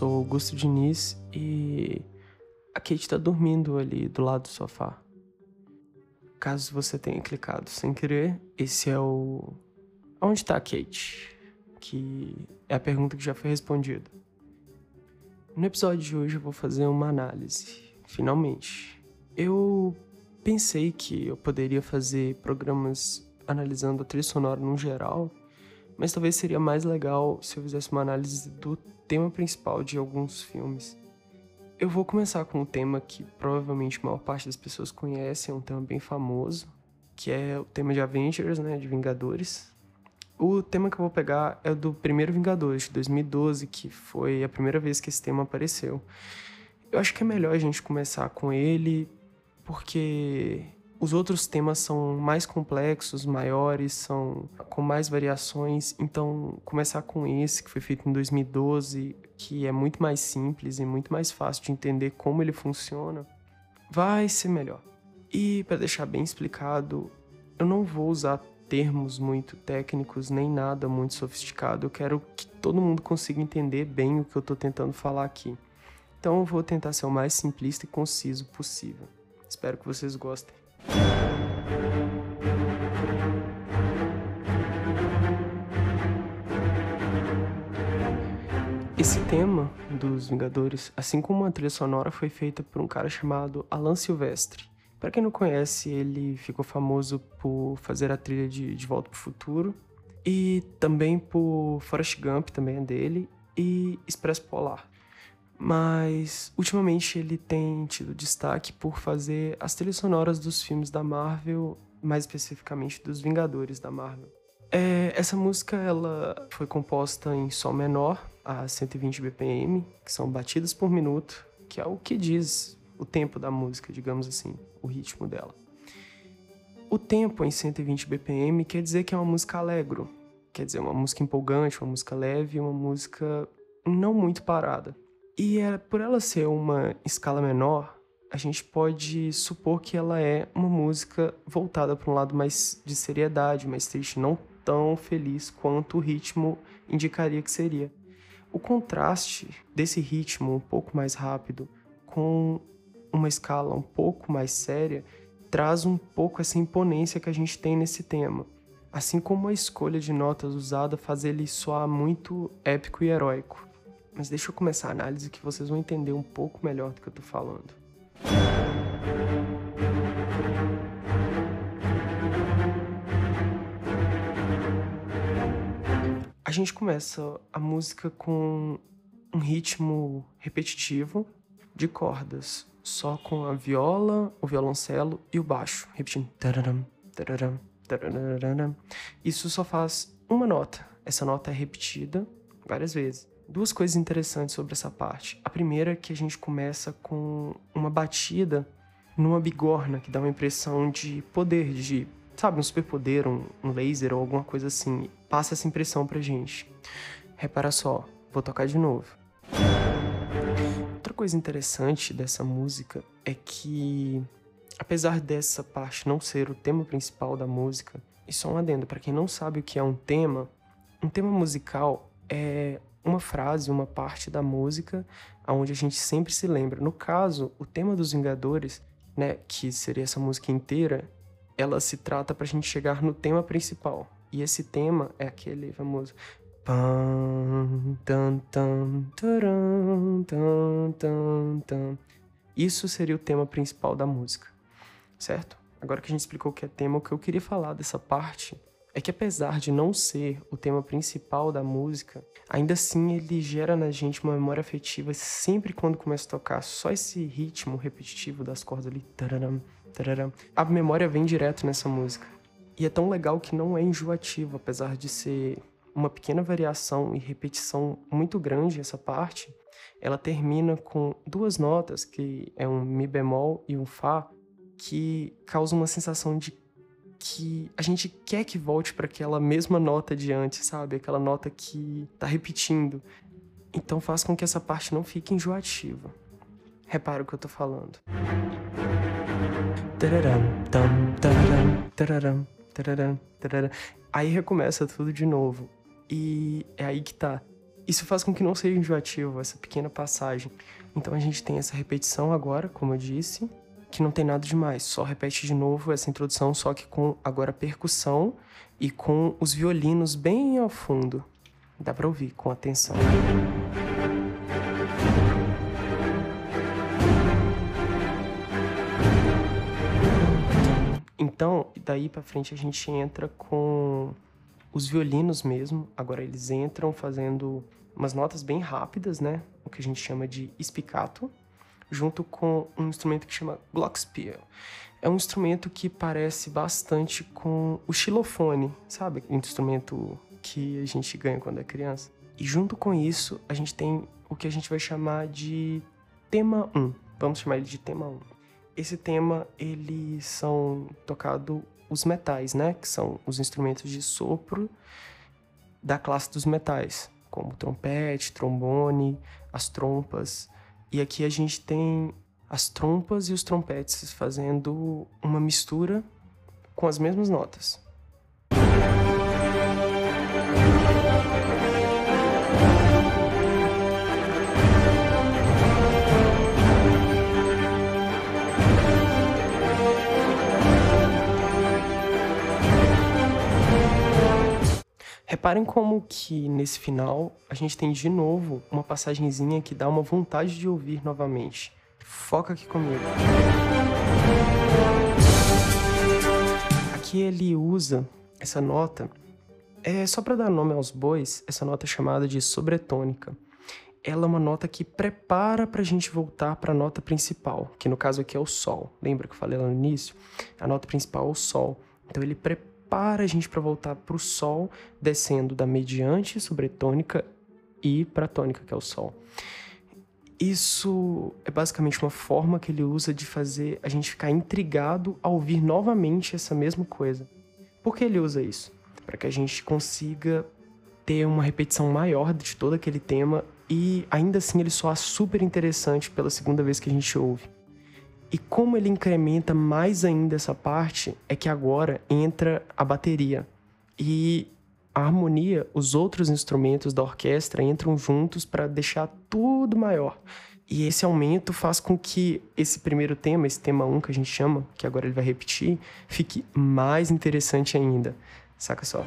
sou Augusto Diniz e a Kate tá dormindo ali do lado do sofá. Caso você tenha clicado sem querer, esse é o. Onde tá a Kate? Que é a pergunta que já foi respondida. No episódio de hoje eu vou fazer uma análise, finalmente. Eu pensei que eu poderia fazer programas analisando a trilha sonora no geral, mas talvez seria mais legal se eu fizesse uma análise do tema principal de alguns filmes. Eu vou começar com um tema que provavelmente a maior parte das pessoas conhece, é um tema bem famoso, que é o tema de Avengers, né, de Vingadores. O tema que eu vou pegar é do primeiro Vingadores, de 2012, que foi a primeira vez que esse tema apareceu. Eu acho que é melhor a gente começar com ele, porque os outros temas são mais complexos, maiores, são com mais variações, então começar com esse que foi feito em 2012, que é muito mais simples e muito mais fácil de entender como ele funciona, vai ser melhor. E para deixar bem explicado, eu não vou usar termos muito técnicos nem nada muito sofisticado. Eu quero que todo mundo consiga entender bem o que eu estou tentando falar aqui. Então eu vou tentar ser o mais simplista e conciso possível. Espero que vocês gostem. Esse tema dos Vingadores, assim como a trilha sonora, foi feita por um cara chamado Alan Silvestre. Para quem não conhece, ele ficou famoso por fazer a trilha de De Volta para o Futuro e também por Forrest Gump, também é dele, e Expresso Polar mas ultimamente ele tem tido destaque por fazer as trilhas sonoras dos filmes da Marvel, mais especificamente dos Vingadores da Marvel. É, essa música ela foi composta em sol menor, a 120 BPM, que são batidas por minuto, que é o que diz o tempo da música, digamos assim, o ritmo dela. O tempo em 120 BPM quer dizer que é uma música alegro, quer dizer, uma música empolgante, uma música leve, uma música não muito parada. E é, por ela ser uma escala menor, a gente pode supor que ela é uma música voltada para um lado mais de seriedade, mais triste, não tão feliz quanto o ritmo indicaria que seria. O contraste desse ritmo um pouco mais rápido com uma escala um pouco mais séria traz um pouco essa imponência que a gente tem nesse tema. Assim como a escolha de notas usada faz ele soar muito épico e heróico. Mas deixa eu começar a análise que vocês vão entender um pouco melhor do que eu tô falando. A gente começa a música com um ritmo repetitivo de cordas, só com a viola, o violoncelo e o baixo, repetindo. Isso só faz uma nota. Essa nota é repetida várias vezes duas coisas interessantes sobre essa parte. A primeira é que a gente começa com uma batida numa bigorna que dá uma impressão de poder, de, sabe, um superpoder, um, um laser ou alguma coisa assim. Passa essa impressão pra gente. Repara só, vou tocar de novo. Outra coisa interessante dessa música é que, apesar dessa parte não ser o tema principal da música, e só um adendo, para quem não sabe o que é um tema, um tema musical é uma frase, uma parte da música onde a gente sempre se lembra. No caso, o tema dos Vingadores, né, que seria essa música inteira, ela se trata para a gente chegar no tema principal. E esse tema é aquele famoso Isso seria o tema principal da música, certo? Agora que a gente explicou o que é tema, o que eu queria falar dessa parte é que apesar de não ser o tema principal da música, ainda assim ele gera na gente uma memória afetiva sempre quando começa a tocar só esse ritmo repetitivo das cordas ali, tararam, tararam, a memória vem direto nessa música. E é tão legal que não é enjoativo, apesar de ser uma pequena variação e repetição muito grande essa parte, ela termina com duas notas, que é um mi bemol e um fá, que causam uma sensação de que a gente quer que volte para aquela mesma nota de antes, sabe? Aquela nota que tá repetindo. Então faz com que essa parte não fique enjoativa. Repara o que eu tô falando. Aí recomeça tudo de novo. E é aí que tá. isso faz com que não seja enjoativo essa pequena passagem. Então a gente tem essa repetição agora, como eu disse, que não tem nada demais, só repete de novo essa introdução, só que com agora percussão e com os violinos bem ao fundo. Dá para ouvir com atenção. Então, daí para frente a gente entra com os violinos mesmo. Agora eles entram fazendo umas notas bem rápidas, né? O que a gente chama de spiccato, junto com um instrumento que chama glockenspiel. É um instrumento que parece bastante com o xilofone, sabe? Um instrumento que a gente ganha quando é criança. E junto com isso, a gente tem o que a gente vai chamar de tema 1. Vamos chamar ele de tema 1. Esse tema, eles são tocado os metais, né? Que são os instrumentos de sopro da classe dos metais, como trompete, trombone, as trompas. E aqui a gente tem as trompas e os trompetes fazendo uma mistura com as mesmas notas. Reparem como que nesse final a gente tem de novo uma passagenzinha que dá uma vontade de ouvir novamente. Foca aqui comigo. Aqui ele usa essa nota, é só para dar nome aos bois, essa nota é chamada de sobretônica. Ela é uma nota que prepara para a gente voltar para a nota principal, que no caso aqui é o Sol. Lembra que eu falei lá no início? A nota principal é o Sol. Então ele prepara para a gente para voltar para o Sol, descendo da mediante sobretônica e para a tônica, que é o Sol. Isso é basicamente uma forma que ele usa de fazer a gente ficar intrigado ao ouvir novamente essa mesma coisa. Por que ele usa isso? Para que a gente consiga ter uma repetição maior de todo aquele tema e ainda assim ele soar super interessante pela segunda vez que a gente ouve. E como ele incrementa mais ainda essa parte, é que agora entra a bateria. E a harmonia, os outros instrumentos da orquestra entram juntos para deixar tudo maior. E esse aumento faz com que esse primeiro tema, esse tema 1 que a gente chama, que agora ele vai repetir, fique mais interessante ainda. Saca só.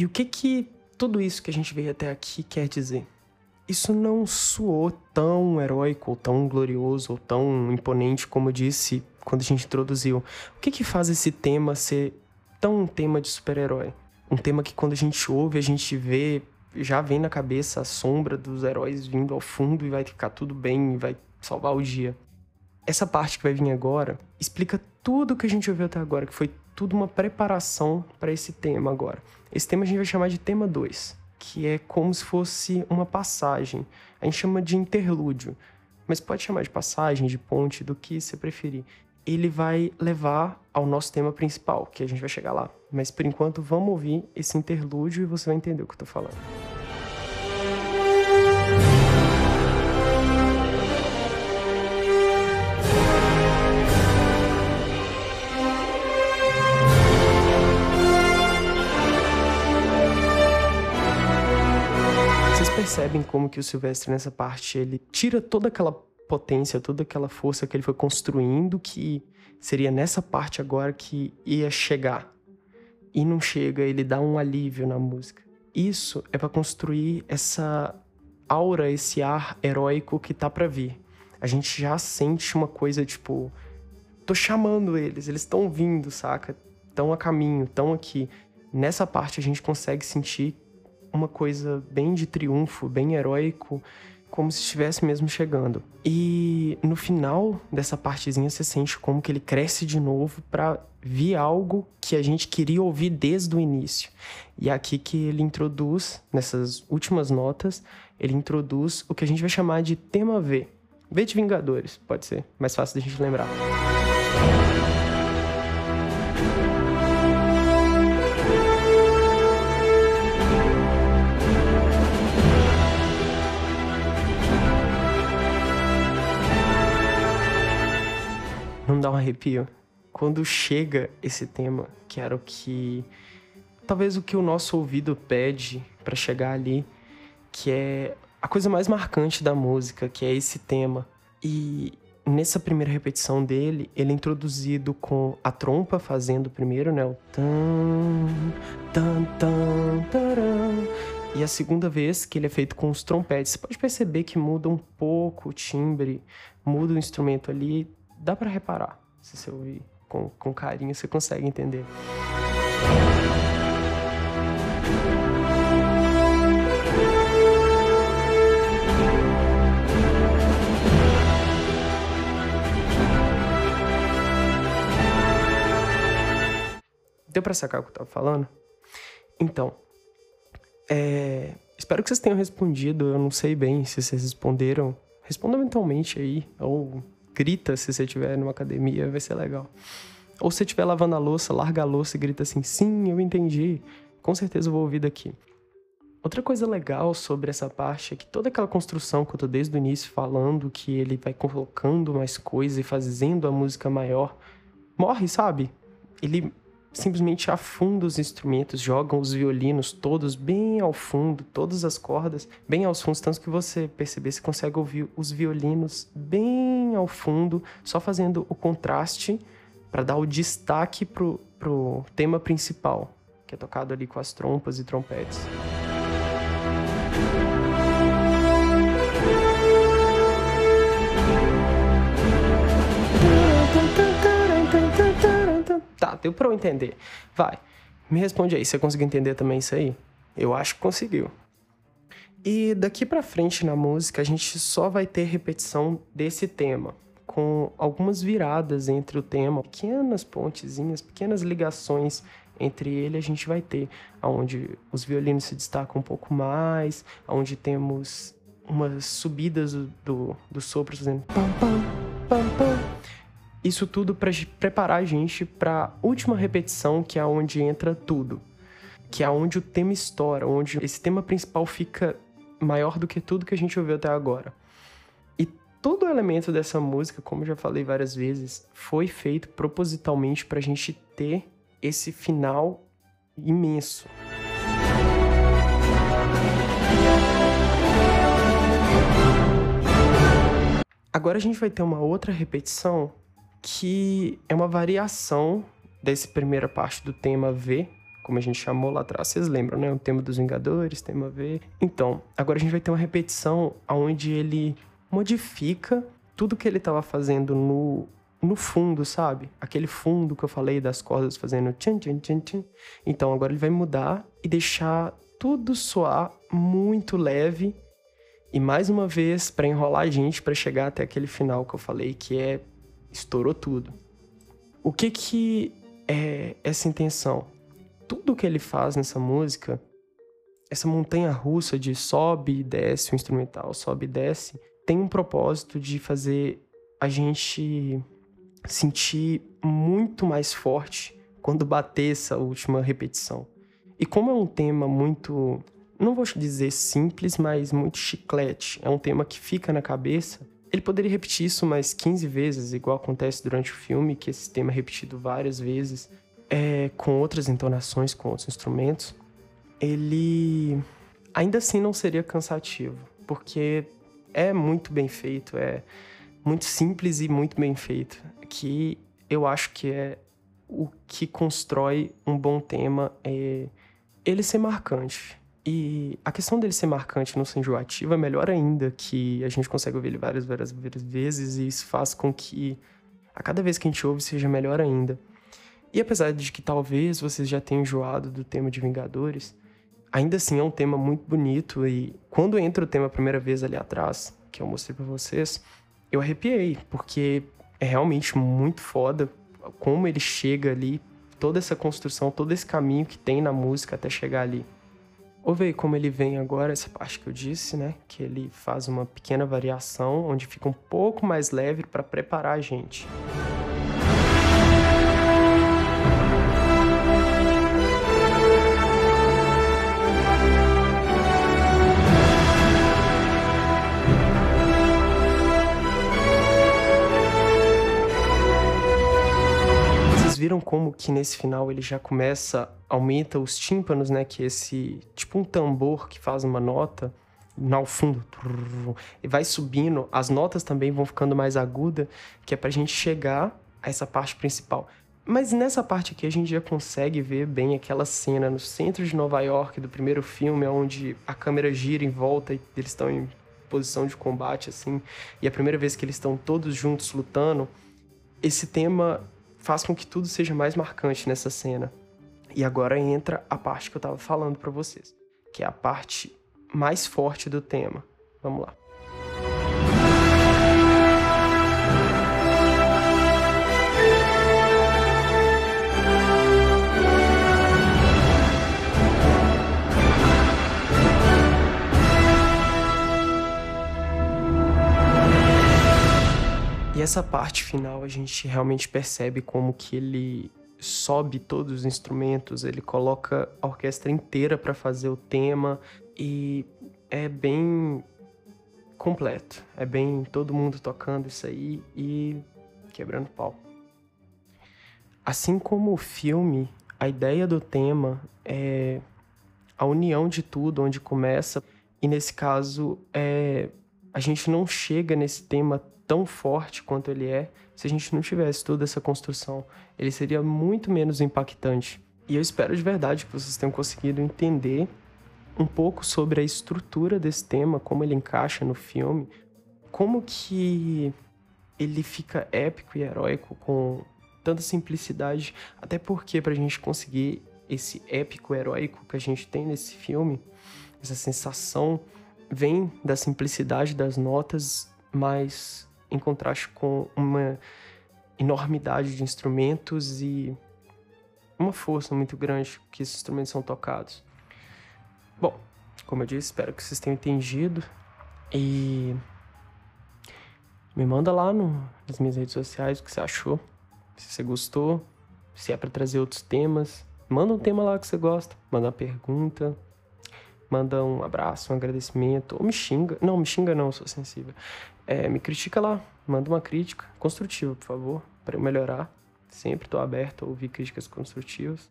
E o que que tudo isso que a gente veio até aqui quer dizer? Isso não soou tão heróico, ou tão glorioso, ou tão imponente como eu disse quando a gente introduziu. O que que faz esse tema ser tão um tema de super-herói? Um tema que quando a gente ouve, a gente vê, já vem na cabeça a sombra dos heróis vindo ao fundo e vai ficar tudo bem e vai salvar o dia. Essa parte que vai vir agora explica tudo o que a gente ouviu até agora, que foi tudo uma preparação para esse tema agora. Esse tema a gente vai chamar de tema 2, que é como se fosse uma passagem. A gente chama de interlúdio, mas pode chamar de passagem, de ponte, do que você preferir. Ele vai levar ao nosso tema principal, que a gente vai chegar lá. Mas por enquanto, vamos ouvir esse interlúdio e você vai entender o que eu tô falando. Percebem como que o Silvestre nessa parte ele tira toda aquela potência, toda aquela força que ele foi construindo que seria nessa parte agora que ia chegar. E não chega, ele dá um alívio na música. Isso é para construir essa aura, esse ar heróico que tá para vir. A gente já sente uma coisa tipo, tô chamando eles, eles estão vindo, saca? Estão a caminho, estão aqui. Nessa parte a gente consegue sentir uma coisa bem de triunfo, bem heróico, como se estivesse mesmo chegando. E no final dessa partezinha você sente como que ele cresce de novo para vir algo que a gente queria ouvir desde o início. E é aqui que ele introduz, nessas últimas notas, ele introduz o que a gente vai chamar de tema V. V de Vingadores, pode ser, mais fácil da gente lembrar. Um arrepio. Quando chega esse tema, que era o que. Talvez o que o nosso ouvido pede para chegar ali, que é a coisa mais marcante da música, que é esse tema. E nessa primeira repetição dele, ele é introduzido com a trompa fazendo primeiro, né? O tan, tan, tan, taran. E a segunda vez que ele é feito com os trompetes. Você pode perceber que muda um pouco o timbre, muda o instrumento ali. Dá para reparar. Se você ouvir com, com carinho, você consegue entender. Deu para sacar o que eu tava falando? Então, é... espero que vocês tenham respondido. Eu não sei bem se vocês responderam. Responda mentalmente aí, ou grita se você estiver numa academia, vai ser legal. Ou se você estiver lavando a louça, larga a louça e grita assim: sim, eu entendi. Com certeza eu vou ouvir daqui. Outra coisa legal sobre essa parte é que toda aquela construção que eu tô desde o início falando, que ele vai colocando mais coisas e fazendo a música maior, morre, sabe? Ele simplesmente afunda os instrumentos, jogam os violinos todos bem ao fundo, todas as cordas bem aos fundos, tanto que você perceber, você consegue ouvir os violinos bem ao fundo, só fazendo o contraste para dar o destaque pro, pro tema principal, que é tocado ali com as trompas e trompetes. Deu pra eu entender. Vai, me responde aí, você conseguiu entender também isso aí? Eu acho que conseguiu. E daqui pra frente na música, a gente só vai ter repetição desse tema, com algumas viradas entre o tema, pequenas pontezinhas, pequenas ligações entre ele a gente vai ter, onde os violinos se destacam um pouco mais, onde temos umas subidas do, do, do sopro fazendo pam, pam, pam, pam. Isso tudo para preparar a gente para última repetição, que é onde entra tudo. Que é onde o tema estoura, onde esse tema principal fica maior do que tudo que a gente ouviu até agora. E todo elemento dessa música, como já falei várias vezes, foi feito propositalmente para a gente ter esse final imenso. Agora a gente vai ter uma outra repetição que é uma variação dessa primeira parte do tema V, como a gente chamou lá atrás, vocês lembram, né? O tema dos Vingadores, tema V. Então, agora a gente vai ter uma repetição onde ele modifica tudo que ele estava fazendo no, no fundo, sabe? Aquele fundo que eu falei das cordas fazendo tchan, tchan, tchan, tchan. Então, agora ele vai mudar e deixar tudo soar muito leve e mais uma vez para enrolar a gente para chegar até aquele final que eu falei que é estourou tudo. O que que é essa intenção? Tudo que ele faz nessa música, essa montanha russa de sobe e desce o instrumental, sobe e desce, tem um propósito de fazer a gente sentir muito mais forte quando bater essa última repetição. E como é um tema muito, não vou dizer simples, mas muito chiclete, é um tema que fica na cabeça, ele poderia repetir isso mais 15 vezes, igual acontece durante o filme, que esse tema é repetido várias vezes, é, com outras entonações, com outros instrumentos. Ele ainda assim não seria cansativo, porque é muito bem feito, é muito simples e muito bem feito, que eu acho que é o que constrói um bom tema é ele ser marcante. E a questão dele ser marcante e não ser enjoativo é melhor ainda, que a gente consegue ouvir ele várias, várias, várias vezes e isso faz com que a cada vez que a gente ouve seja melhor ainda. E apesar de que talvez vocês já tenham enjoado do tema de Vingadores, ainda assim é um tema muito bonito e quando entra o tema a primeira vez ali atrás, que eu mostrei para vocês, eu arrepiei, porque é realmente muito foda como ele chega ali, toda essa construção, todo esse caminho que tem na música até chegar ali. Ouve aí como ele vem agora, essa parte que eu disse, né? Que ele faz uma pequena variação, onde fica um pouco mais leve para preparar a gente. Como que nesse final ele já começa, aumenta os tímpanos, né? Que é esse, tipo um tambor que faz uma nota ao fundo, e vai subindo, as notas também vão ficando mais agudas, que é pra gente chegar a essa parte principal. Mas nessa parte aqui a gente já consegue ver bem aquela cena no centro de Nova York do primeiro filme, onde a câmera gira em volta e eles estão em posição de combate, assim, e a primeira vez que eles estão todos juntos lutando. Esse tema faz com que tudo seja mais marcante nessa cena. E agora entra a parte que eu tava falando para vocês, que é a parte mais forte do tema. Vamos lá. E essa parte final a gente realmente percebe como que ele sobe todos os instrumentos, ele coloca a orquestra inteira para fazer o tema e é bem completo. É bem todo mundo tocando isso aí e quebrando pau. Assim como o filme, a ideia do tema é a união de tudo, onde começa, e nesse caso é a gente não chega nesse tema tão forte quanto ele é se a gente não tivesse toda essa construção. Ele seria muito menos impactante. E eu espero de verdade que vocês tenham conseguido entender um pouco sobre a estrutura desse tema, como ele encaixa no filme, como que ele fica épico e heróico com tanta simplicidade, até porque para a gente conseguir esse épico heróico que a gente tem nesse filme, essa sensação vem da simplicidade das notas, mas em contraste com uma enormidade de instrumentos e uma força muito grande que esses instrumentos são tocados. Bom, como eu disse, espero que vocês tenham entendido e me manda lá no, nas minhas redes sociais o que você achou, se você gostou, se é para trazer outros temas. Manda um tema lá que você gosta, manda uma pergunta, manda um abraço, um agradecimento, ou me xinga. Não, me xinga não, sou sensível. É, me critica lá, manda uma crítica construtiva, por favor, para eu melhorar. Sempre estou aberto a ouvir críticas construtivas.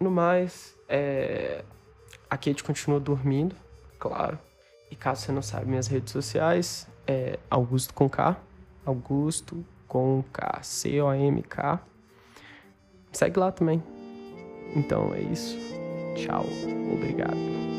No mais, é... a Kate continua dormindo, claro. E caso você não sabe, minhas redes sociais é Augusto com K, Augusto com K, C-O-M-K. Segue lá também. Então é isso. Tchau. Obrigado.